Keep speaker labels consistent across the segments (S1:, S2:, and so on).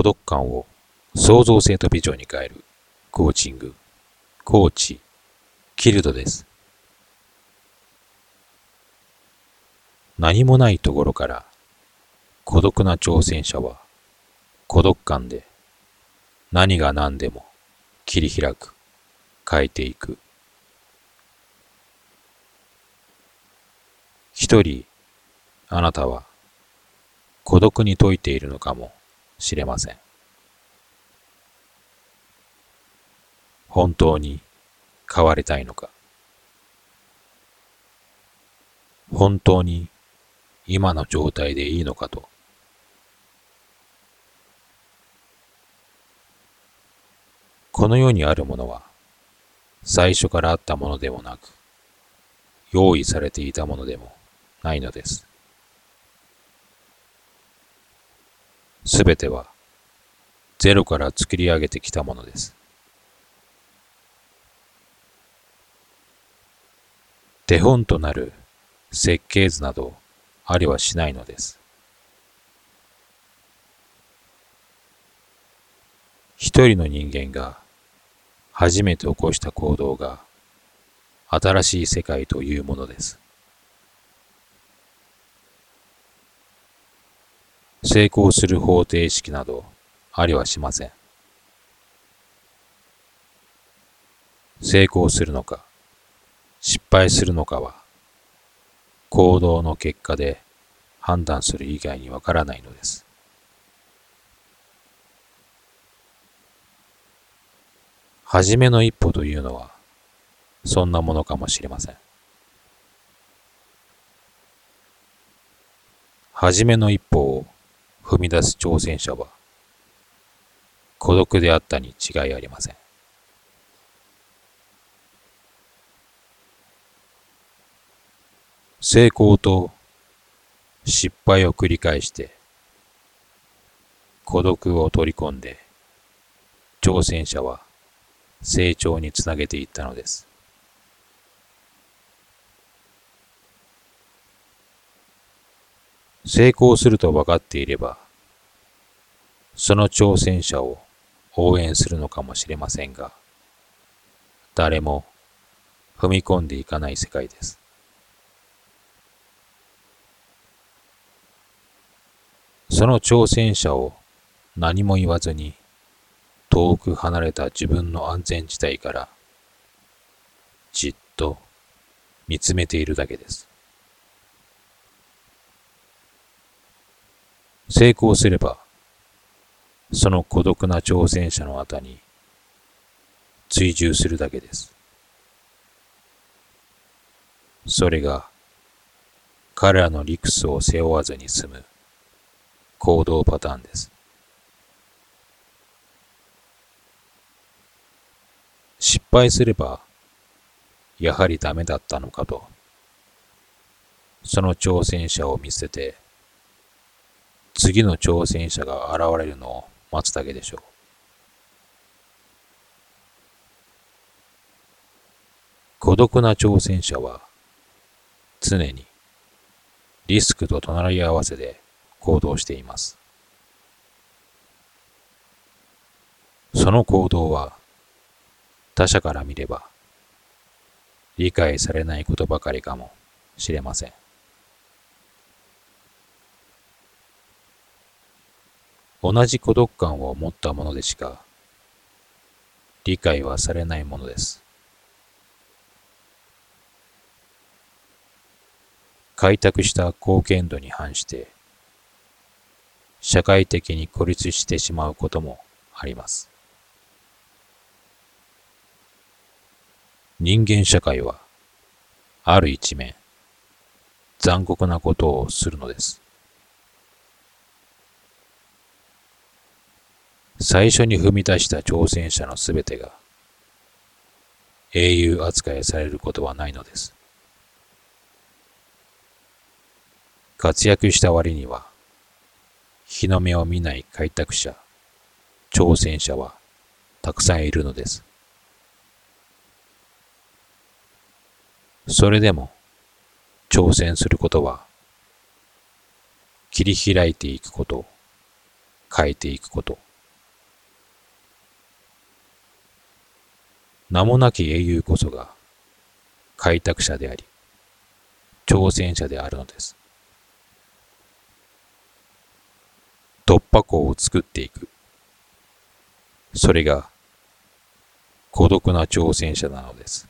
S1: 孤独感を創造性とビジョンに変えるコーチング、コーチ、キルドです。何もないところから孤独な挑戦者は孤独感で何が何でも切り開く、変えていく。一人、あなたは孤独に説いているのかもしれません。本当に変わりたいのか？本当に今の状態でいいのかと？この世にあるものは最初からあったものでもなく用意されていたものでもないのです。すべてはゼロから作り上げてきたものです手本となる設計図などありはしないのです。一人の人間が初めて起こした行動が新しい世界というものです。成功する方程式などありはしません。成功するのか失敗するのかは行動の結果で判断する以外にわからないのです。初めの一歩というのはそんなものかもしれません。初めの一歩を踏み出す挑戦者は孤独であったに違いありません。成功と失敗を繰り返して孤独を取り込んで挑戦者は成長につなげていったのです。成功すると分かっていればその挑戦者を応援するのかもしれませんが誰も踏み込んでいかない世界です。その挑戦者を何も言わずに遠く離れた自分の安全地帯からじっと見つめているだけです。成功すればその孤独な挑戦者の後に追従するだけです。それが彼らの理屈を背負わずに済む行動パターンです。失敗すれば、やはりダメだったのかと、その挑戦者を見捨てて、次の挑戦者が現れるのを待つだけでしょう。孤独な挑戦者は常にリスクと隣り合わせで行動しています。その行動は他者から見れば理解されないことばかりかもしれません。同じ孤独感を持ったものでしか理解はされないものです。開拓した貢献度に反して社会的に孤立してしまうこともあります。人間社会は、ある一面、残酷なことをするのです。最初に踏み出した挑戦者のすべてが、英雄扱いされることはないのです。活躍した割には、日の目を見ない開拓者、挑戦者はたくさんいるのです。それでも挑戦することは切り開いていくこと、変えていくこと、名もなき英雄こそが開拓者であり、挑戦者であるのです。突破口を作っていく。それが孤独な挑戦者なのです。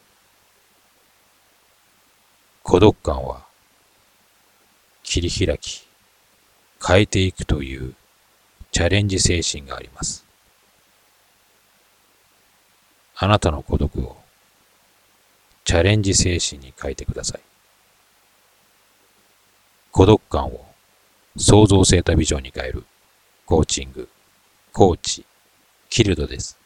S1: 孤独感は切り開き、変えていくというチャレンジ精神があります。あなたの孤独をチャレンジ精神に変えてください。孤独感を創造性とビジョンに変えるコーチング、コーチ、キルドです。